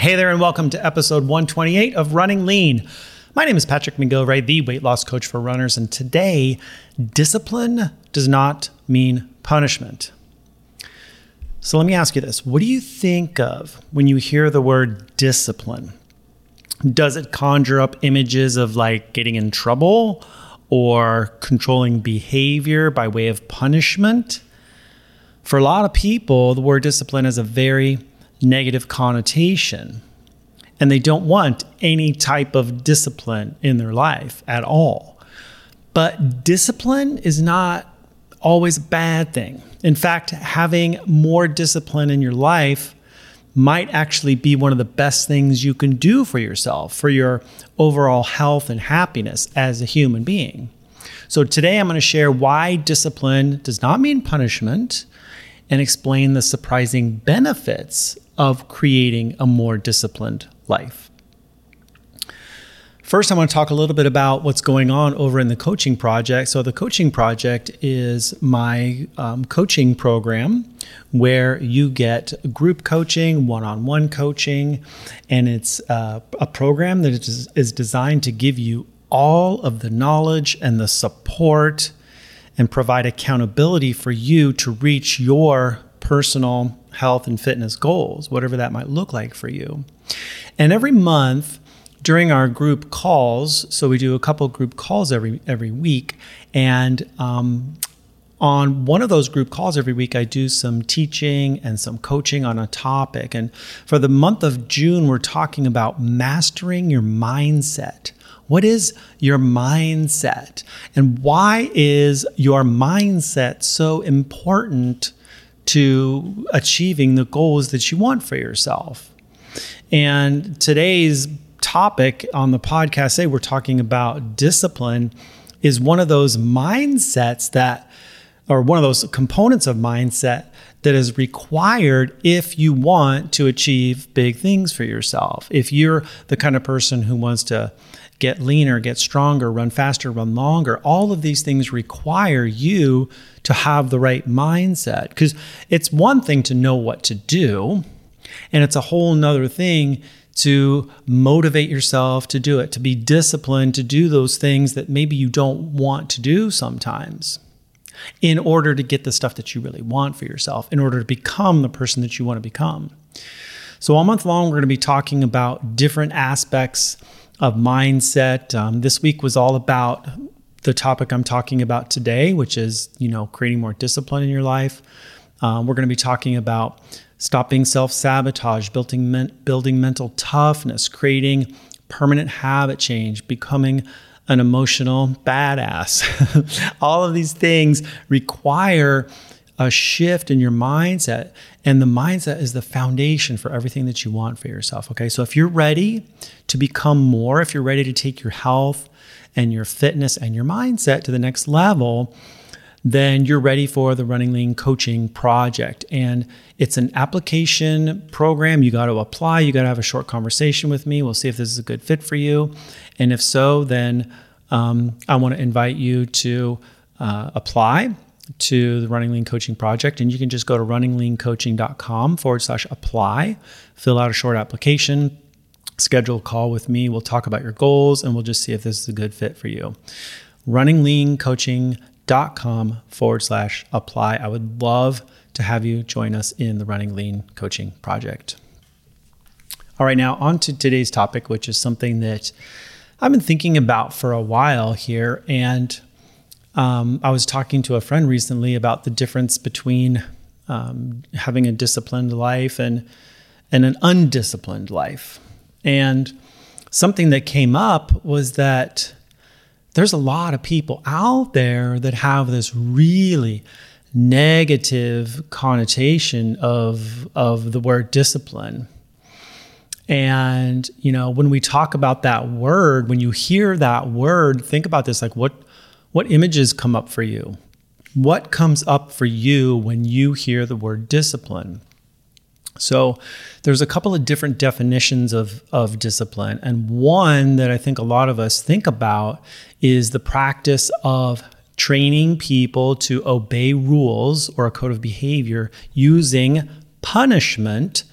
Hey there, and welcome to episode 128 of Running Lean. My name is Patrick McGilvray, the weight loss coach for runners, and today, discipline does not mean punishment. So let me ask you this What do you think of when you hear the word discipline? Does it conjure up images of like getting in trouble or controlling behavior by way of punishment? For a lot of people, the word discipline is a very negative connotation, and they don't want any type of discipline in their life at all. But discipline is not always a bad thing. In fact, having more discipline in your life might actually be one of the best things you can do for yourself, for your overall health and happiness as a human being. So, today I'm going to share why discipline does not mean punishment and explain the surprising benefits of creating a more disciplined life. First, I want to talk a little bit about what's going on over in the coaching project. So, the coaching project is my um, coaching program where you get group coaching, one on one coaching, and it's uh, a program that is, is designed to give you all of the knowledge and the support and provide accountability for you to reach your personal health and fitness goals, whatever that might look like for you. And every month, during our group calls, so we do a couple group calls every every week, and um, on one of those group calls every week, I do some teaching and some coaching on a topic. And for the month of June, we're talking about mastering your mindset. What is your mindset? And why is your mindset so important to achieving the goals that you want for yourself? And today's topic on the podcast today, we're talking about discipline, is one of those mindsets that, or one of those components of mindset that is required if you want to achieve big things for yourself. If you're the kind of person who wants to get leaner, get stronger, run faster, run longer, all of these things require you to have the right mindset. Because it's one thing to know what to do, and it's a whole nother thing to motivate yourself to do it, to be disciplined to do those things that maybe you don't want to do sometimes in order to get the stuff that you really want for yourself, in order to become the person that you want to become. So, all month long, we're going to be talking about different aspects of mindset. Um, this week was all about the topic I'm talking about today, which is, you know, creating more discipline in your life. Um, we're going to be talking about stopping self sabotage, building, men- building mental toughness, creating permanent habit change, becoming an emotional badass. All of these things require a shift in your mindset. And the mindset is the foundation for everything that you want for yourself. Okay. So if you're ready to become more, if you're ready to take your health and your fitness and your mindset to the next level, then you're ready for the Running Lean coaching project. And it's an application program. You got to apply, you got to have a short conversation with me. We'll see if this is a good fit for you. And if so, then um, I want to invite you to uh, apply to the Running Lean Coaching Project. And you can just go to runningleancoaching.com forward slash apply, fill out a short application, schedule a call with me. We'll talk about your goals and we'll just see if this is a good fit for you. Running Lean Coaching dot com forward slash apply. I would love to have you join us in the Running Lean coaching project. All right, now on to today's topic, which is something that I've been thinking about for a while here. And um, I was talking to a friend recently about the difference between um, having a disciplined life and, and an undisciplined life. And something that came up was that there's a lot of people out there that have this really negative connotation of of the word discipline And, you know, when we talk about that word, when you hear that word, think about this like what what images come up for you? What comes up for you when you hear the word discipline? So there's a couple of different definitions of, of discipline. And one that I think a lot of us think about is the practice of training people to obey rules or a code of behavior using punishment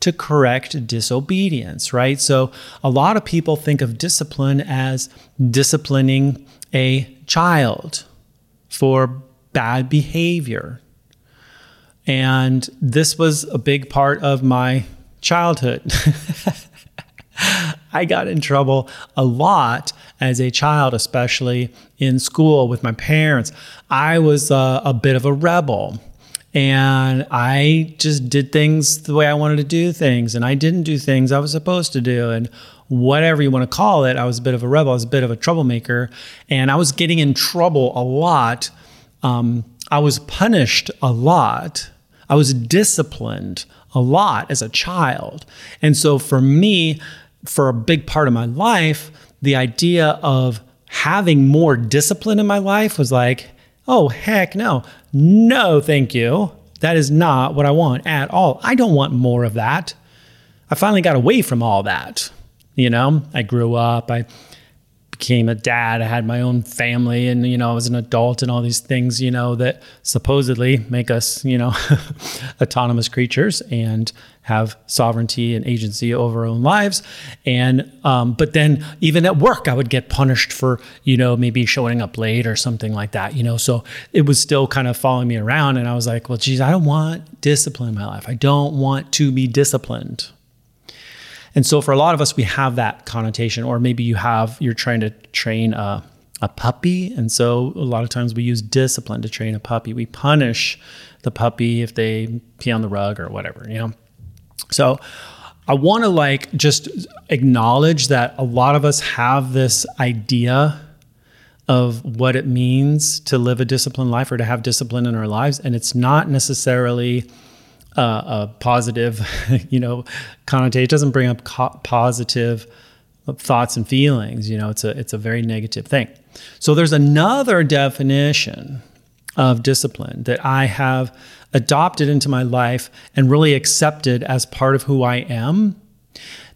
to correct disobedience, right? So a lot of people think of discipline as disciplining a child for bad behavior. And this was a big part of my childhood. I got in trouble a lot as a child, especially in school with my parents. I was uh, a bit of a rebel and I just did things the way I wanted to do things, and I didn't do things I was supposed to do, and whatever you want to call it, I was a bit of a rebel, I was a bit of a troublemaker, and I was getting in trouble a lot. Um, I was punished a lot. I was disciplined a lot as a child, and so for me, for a big part of my life, the idea of having more discipline in my life was like, oh, heck no. No, thank you. That is not what I want at all. I don't want more of that. I finally got away from all that. You know, I grew up, I became a dad. I had my own family and, you know, I was an adult and all these things, you know, that supposedly make us, you know, autonomous creatures and have sovereignty and agency over our own lives. And, um, but then even at work, I would get punished for, you know, maybe showing up late or something like that, you know, so it was still kind of following me around. And I was like, well, geez, I don't want discipline in my life. I don't want to be disciplined. And so for a lot of us, we have that connotation, or maybe you have, you're trying to train a, a puppy. And so a lot of times we use discipline to train a puppy. We punish the puppy if they pee on the rug or whatever, you know? So I want to like just acknowledge that a lot of us have this idea of what it means to live a disciplined life or to have discipline in our lives. And it's not necessarily uh, a positive, you know, connotation. It doesn't bring up co- positive thoughts and feelings. You know, it's a it's a very negative thing. So there's another definition of discipline that I have adopted into my life and really accepted as part of who I am.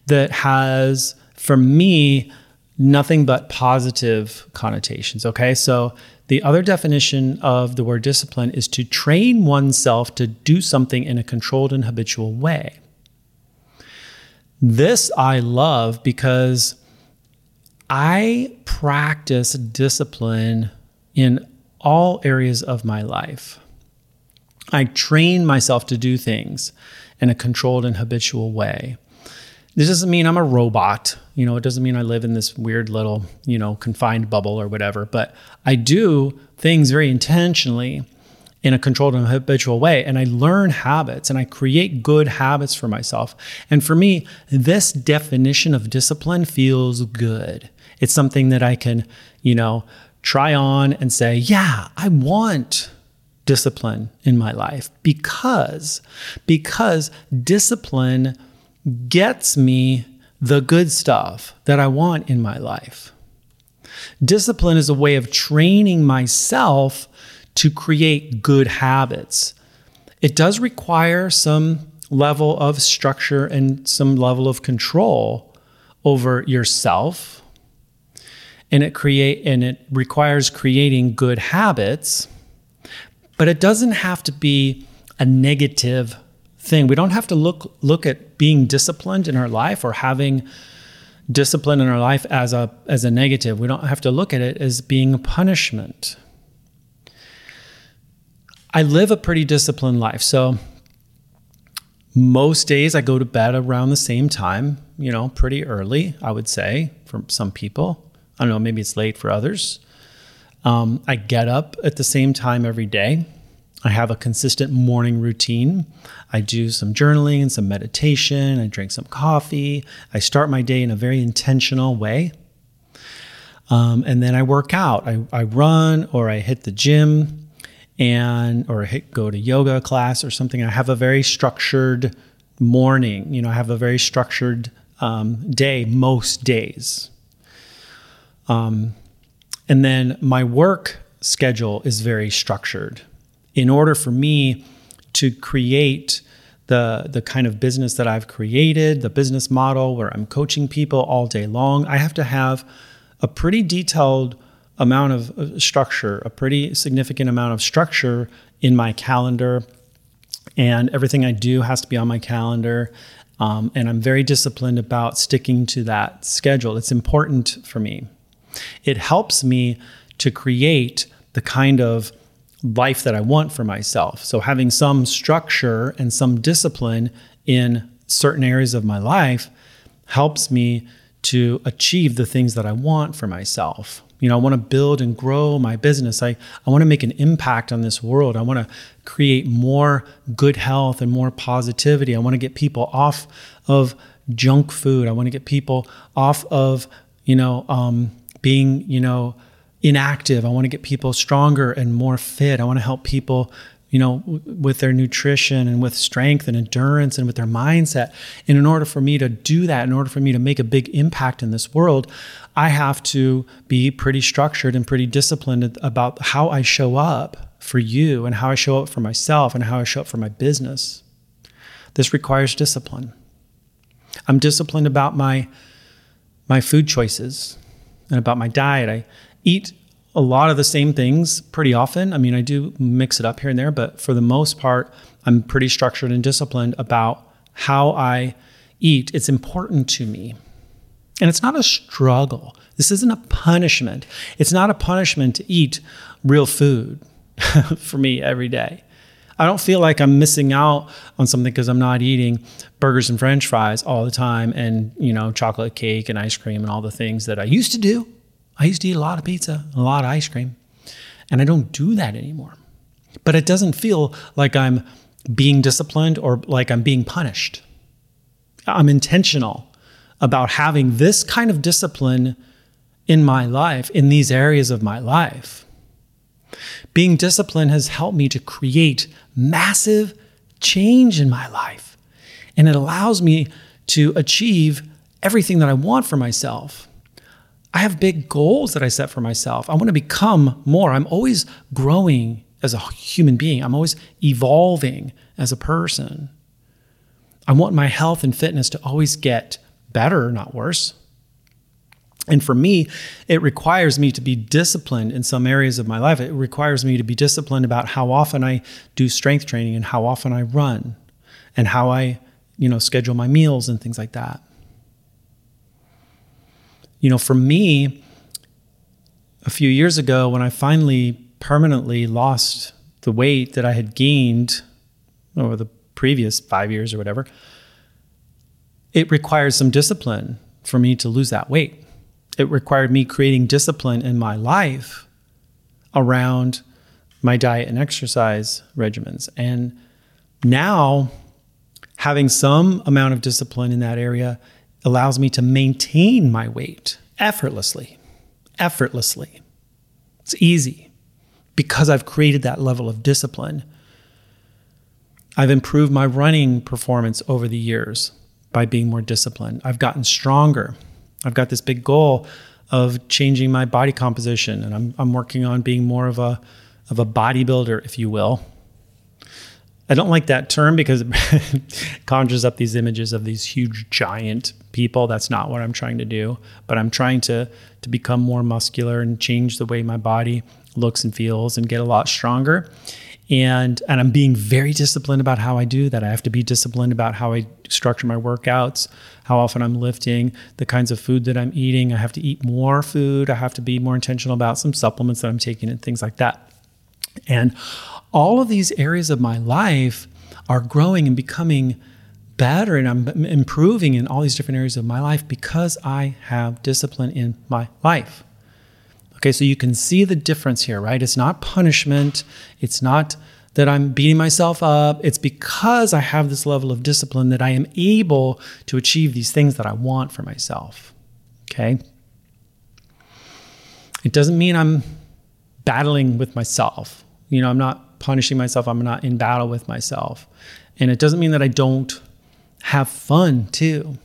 That has, for me, nothing but positive connotations. Okay, so the other definition of the word discipline is to train oneself to do something in a controlled and habitual way. This I love because I practice discipline in all areas of my life. I train myself to do things in a controlled and habitual way. This doesn't mean I'm a robot. You know, it doesn't mean I live in this weird little, you know, confined bubble or whatever, but I do things very intentionally in a controlled and habitual way. And I learn habits and I create good habits for myself. And for me, this definition of discipline feels good. It's something that I can, you know, try on and say, yeah, I want discipline in my life because because discipline gets me the good stuff that I want in my life. Discipline is a way of training myself to create good habits. It does require some level of structure and some level of control over yourself. And it create and it requires creating good habits, but it doesn't have to be a negative thing. We don't have to look look at being disciplined in our life or having discipline in our life as a as a negative. We don't have to look at it as being a punishment. I live a pretty disciplined life. So most days I go to bed around the same time, you know, pretty early, I would say, for some people. I don't know, maybe it's late for others. Um, I get up at the same time every day. I have a consistent morning routine. I do some journaling and some meditation. I drink some coffee. I start my day in a very intentional way. Um, and then I work out. I, I run or I hit the gym and or hit, go to yoga class or something. I have a very structured morning. You know, I have a very structured um, day most days. Um, and then my work schedule is very structured. In order for me to create the the kind of business that I've created, the business model where I'm coaching people all day long, I have to have a pretty detailed amount of structure, a pretty significant amount of structure in my calendar, and everything I do has to be on my calendar. Um, and I'm very disciplined about sticking to that schedule. It's important for me. It helps me to create the kind of life that I want for myself. So having some structure and some discipline in certain areas of my life helps me to achieve the things that I want for myself. You know, I want to build and grow my business. I, I want to make an impact on this world. I want to create more good health and more positivity. I want to get people off of junk food. I want to get people off of, you know, um, being, you know, inactive. I want to get people stronger and more fit. I want to help people, you know, w- with their nutrition and with strength and endurance and with their mindset. And in order for me to do that, in order for me to make a big impact in this world, I have to be pretty structured and pretty disciplined about how I show up for you and how I show up for myself and how I show up for my business. This requires discipline. I'm disciplined about my my food choices and about my diet. I eat a lot of the same things pretty often. I mean, I do mix it up here and there, but for the most part, I'm pretty structured and disciplined about how I eat. It's important to me. And it's not a struggle. This isn't a punishment. It's not a punishment to eat real food for me every day. I don't feel like I'm missing out on something because I'm not eating burgers and french fries all the time and, you know, chocolate cake and ice cream and all the things that I used to do. I used to eat a lot of pizza, a lot of ice cream, and I don't do that anymore. But it doesn't feel like I'm being disciplined or like I'm being punished. I'm intentional about having this kind of discipline in my life, in these areas of my life. Being disciplined has helped me to create massive change in my life. And it allows me to achieve everything that I want for myself. I have big goals that I set for myself. I want to become more. I'm always growing as a human being, I'm always evolving as a person. I want my health and fitness to always get better, not worse. And for me, it requires me to be disciplined in some areas of my life. It requires me to be disciplined about how often I do strength training and how often I run and how I, you know, schedule my meals and things like that you know, for me, a few years ago, when I finally permanently lost the weight that I had gained over the previous five years or whatever, it required some discipline for me to lose that weight. It required me creating discipline in my life around my diet and exercise regimens. And now, having some amount of discipline in that area allows me to maintain my weight effortlessly. Effortlessly. It's easy because I've created that level of discipline. I've improved my running performance over the years by being more disciplined. I've gotten stronger. I've got this big goal of changing my body composition, and I'm, I'm working on being more of a of a bodybuilder, if you will. I don't like that term because it conjures up these images of these huge giant people. That's not what I'm trying to do. But I'm trying to to become more muscular and change the way my body looks and feels and get a lot stronger. And and I'm being very disciplined about how I do that. I have to be disciplined about how I structure my workouts, how often I'm lifting, the kinds of food that I'm eating. I have to eat more food. I have to be more intentional about some supplements that I'm taking and things like that. And all of these areas of my life are growing and becoming better and I'm improving in all these different areas of my life because I have discipline in my life. Okay, so you can see the difference here, right? It's not punishment, it's not that I'm beating myself up. It's because I have this level of discipline that I am able to achieve these things that I want for myself. Okay? It doesn't mean I'm battling with myself. You know, I'm not punishing myself. I'm not in battle with myself. And it doesn't mean that I don't have fun too.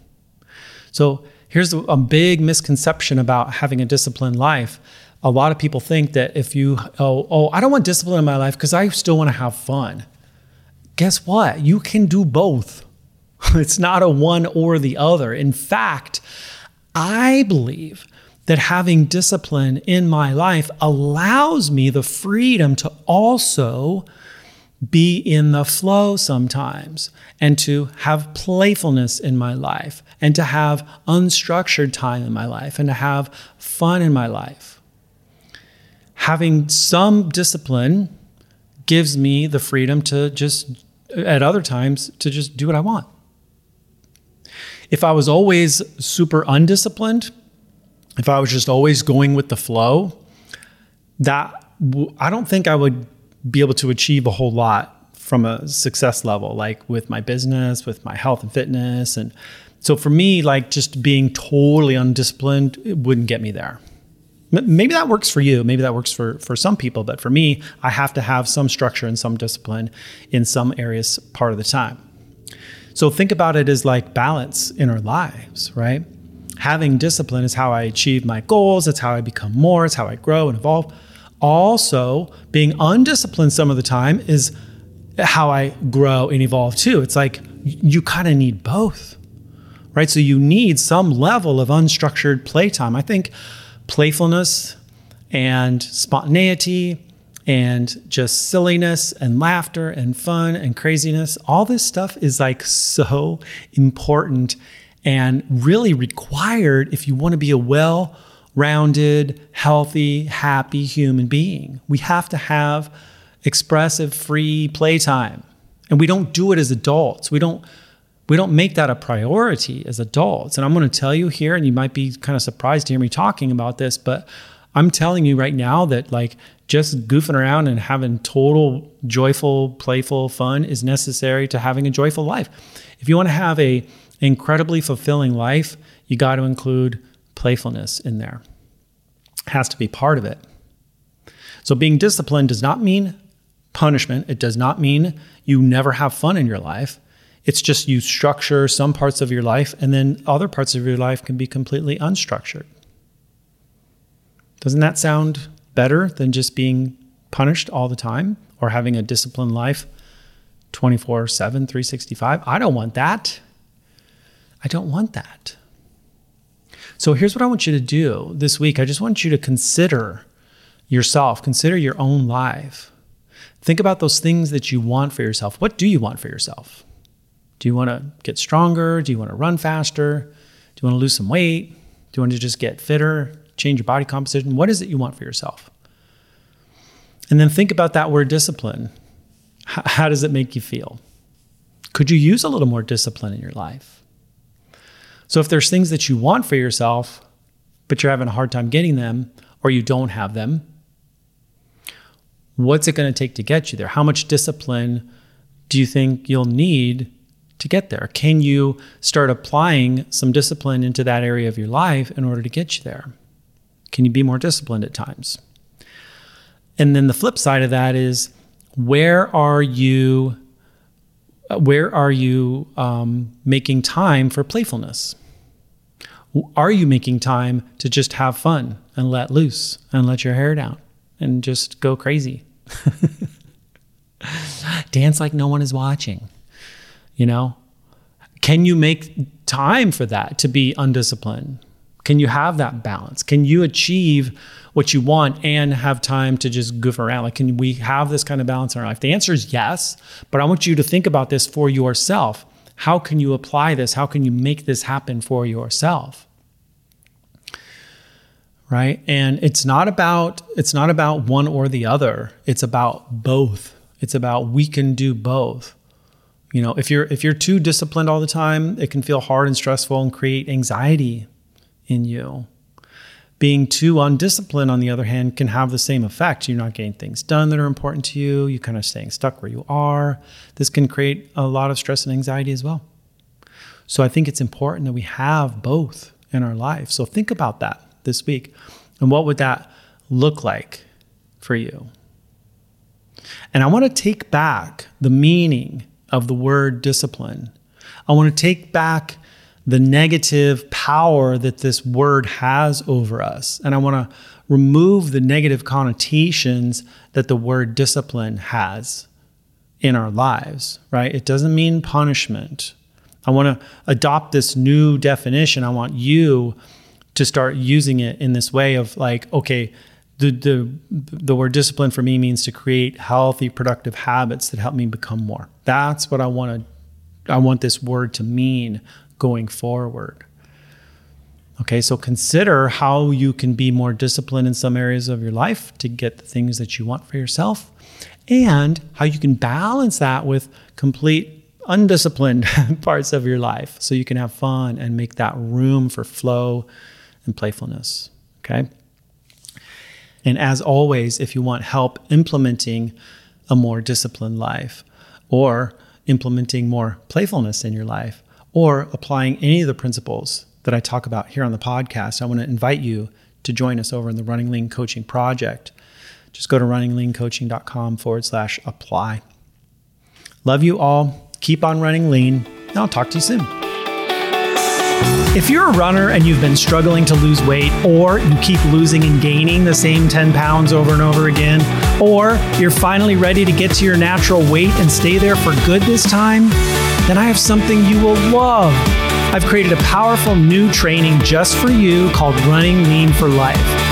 So here's a big misconception about having a disciplined life. A lot of people think that if you, oh, oh, I don't want discipline in my life because I still want to have fun. Guess what? You can do both. It's not a one or the other. In fact, I believe that having discipline in my life allows me the freedom to also be in the flow sometimes and to have playfulness in my life and to have unstructured time in my life and to have fun in my life. Having some discipline gives me the freedom to just, at other times, to just do what I want. If I was always super undisciplined, if I was just always going with the flow, that I don't think I would be able to achieve a whole lot from a success level, like with my business, with my health and fitness. And so for me, like just being totally undisciplined, it wouldn't get me there. Maybe that works for you. Maybe that works for, for some people. But for me, I have to have some structure and some discipline in some areas part of the time. So think about it as like balance in our lives, right? Having discipline is how I achieve my goals. It's how I become more. It's how I grow and evolve. Also, being undisciplined some of the time is how I grow and evolve too. It's like you kind of need both, right? So you need some level of unstructured playtime. I think playfulness and spontaneity and just silliness and laughter and fun and craziness, all this stuff is like so important and really required if you want to be a well rounded, healthy, happy human being. We have to have expressive, free playtime. And we don't do it as adults. We don't we don't make that a priority as adults. And I'm going to tell you here and you might be kind of surprised to hear me talking about this, but I'm telling you right now that like just goofing around and having total joyful, playful fun is necessary to having a joyful life. If you want to have a incredibly fulfilling life, you got to include playfulness in there. It has to be part of it. So being disciplined does not mean punishment. It does not mean you never have fun in your life. It's just you structure some parts of your life and then other parts of your life can be completely unstructured. Doesn't that sound better than just being punished all the time or having a disciplined life 24 7, 365? I don't want that. I don't want that. So here's what I want you to do this week. I just want you to consider yourself, consider your own life. Think about those things that you want for yourself. What do you want for yourself? Do you want to get stronger? Do you want to run faster? Do you want to lose some weight? Do you want to just get fitter, change your body composition? What is it you want for yourself? And then think about that word discipline. how does it make you feel? Could you use a little more discipline in your life? So if there's things that you want for yourself, but you're having a hard time getting them, or you don't have them, what's it going to take to get you there? How much discipline do you think you'll need to get there? Can you start applying some discipline into that area of your life in order to get you there? Can you be more disciplined at times? And then the flip side of that is where are you where are you um, making time for playfulness? Are you making time to just have fun and let loose and let your hair down and just go crazy? Dance like no one is watching. You know? Can you make time for that to be undisciplined? Can you have that balance? Can you achieve what you want and have time to just goof around? Like, can we have this kind of balance in our life? The answer is yes, but I want you to think about this for yourself. How can you apply this? How can you make this happen for yourself? Right? And it's not about it's not about one or the other. It's about both. It's about we can do both. You know, if you're if you're too disciplined all the time, it can feel hard and stressful and create anxiety in you. Being too undisciplined, on the other hand, can have the same effect. You're not getting things done that are important to you. You're kind of staying stuck where you are. This can create a lot of stress and anxiety as well. So I think it's important that we have both in our life. So think about that this week. And what would that look like for you? And I want to take back the meaning of the word discipline. I want to take back the negative power that this word has over us. And I want to remove the negative connotations that the word discipline has in our lives, right? It doesn't mean punishment. I want to adopt this new definition. I want you to start using it in this way of like, okay, the, the the word discipline for me means to create healthy, productive habits that help me become more. That's what I want to I want this word to mean going forward. Okay, so consider how you can be more disciplined in some areas of your life to get the things that you want for yourself, and how you can balance that with complete undisciplined parts of your life so you can have fun and make that room for flow and playfulness. Okay. And as always, if you want help implementing a more disciplined life or implementing more playfulness in your life or applying any of the principles that I talk about here on the podcast, I want to invite you to join us over in the Running Lean Coaching Project. Just go to runningleancoaching.com forward slash apply. Love you all. Keep on running lean. And I'll talk to you soon. If you're a runner and you've been struggling to lose weight, or you keep losing and gaining the same 10 pounds over and over again, or you're finally ready to get to your natural weight and stay there for good this time, then I have something you will love. I've created a powerful new training just for you called Running Lean for Life.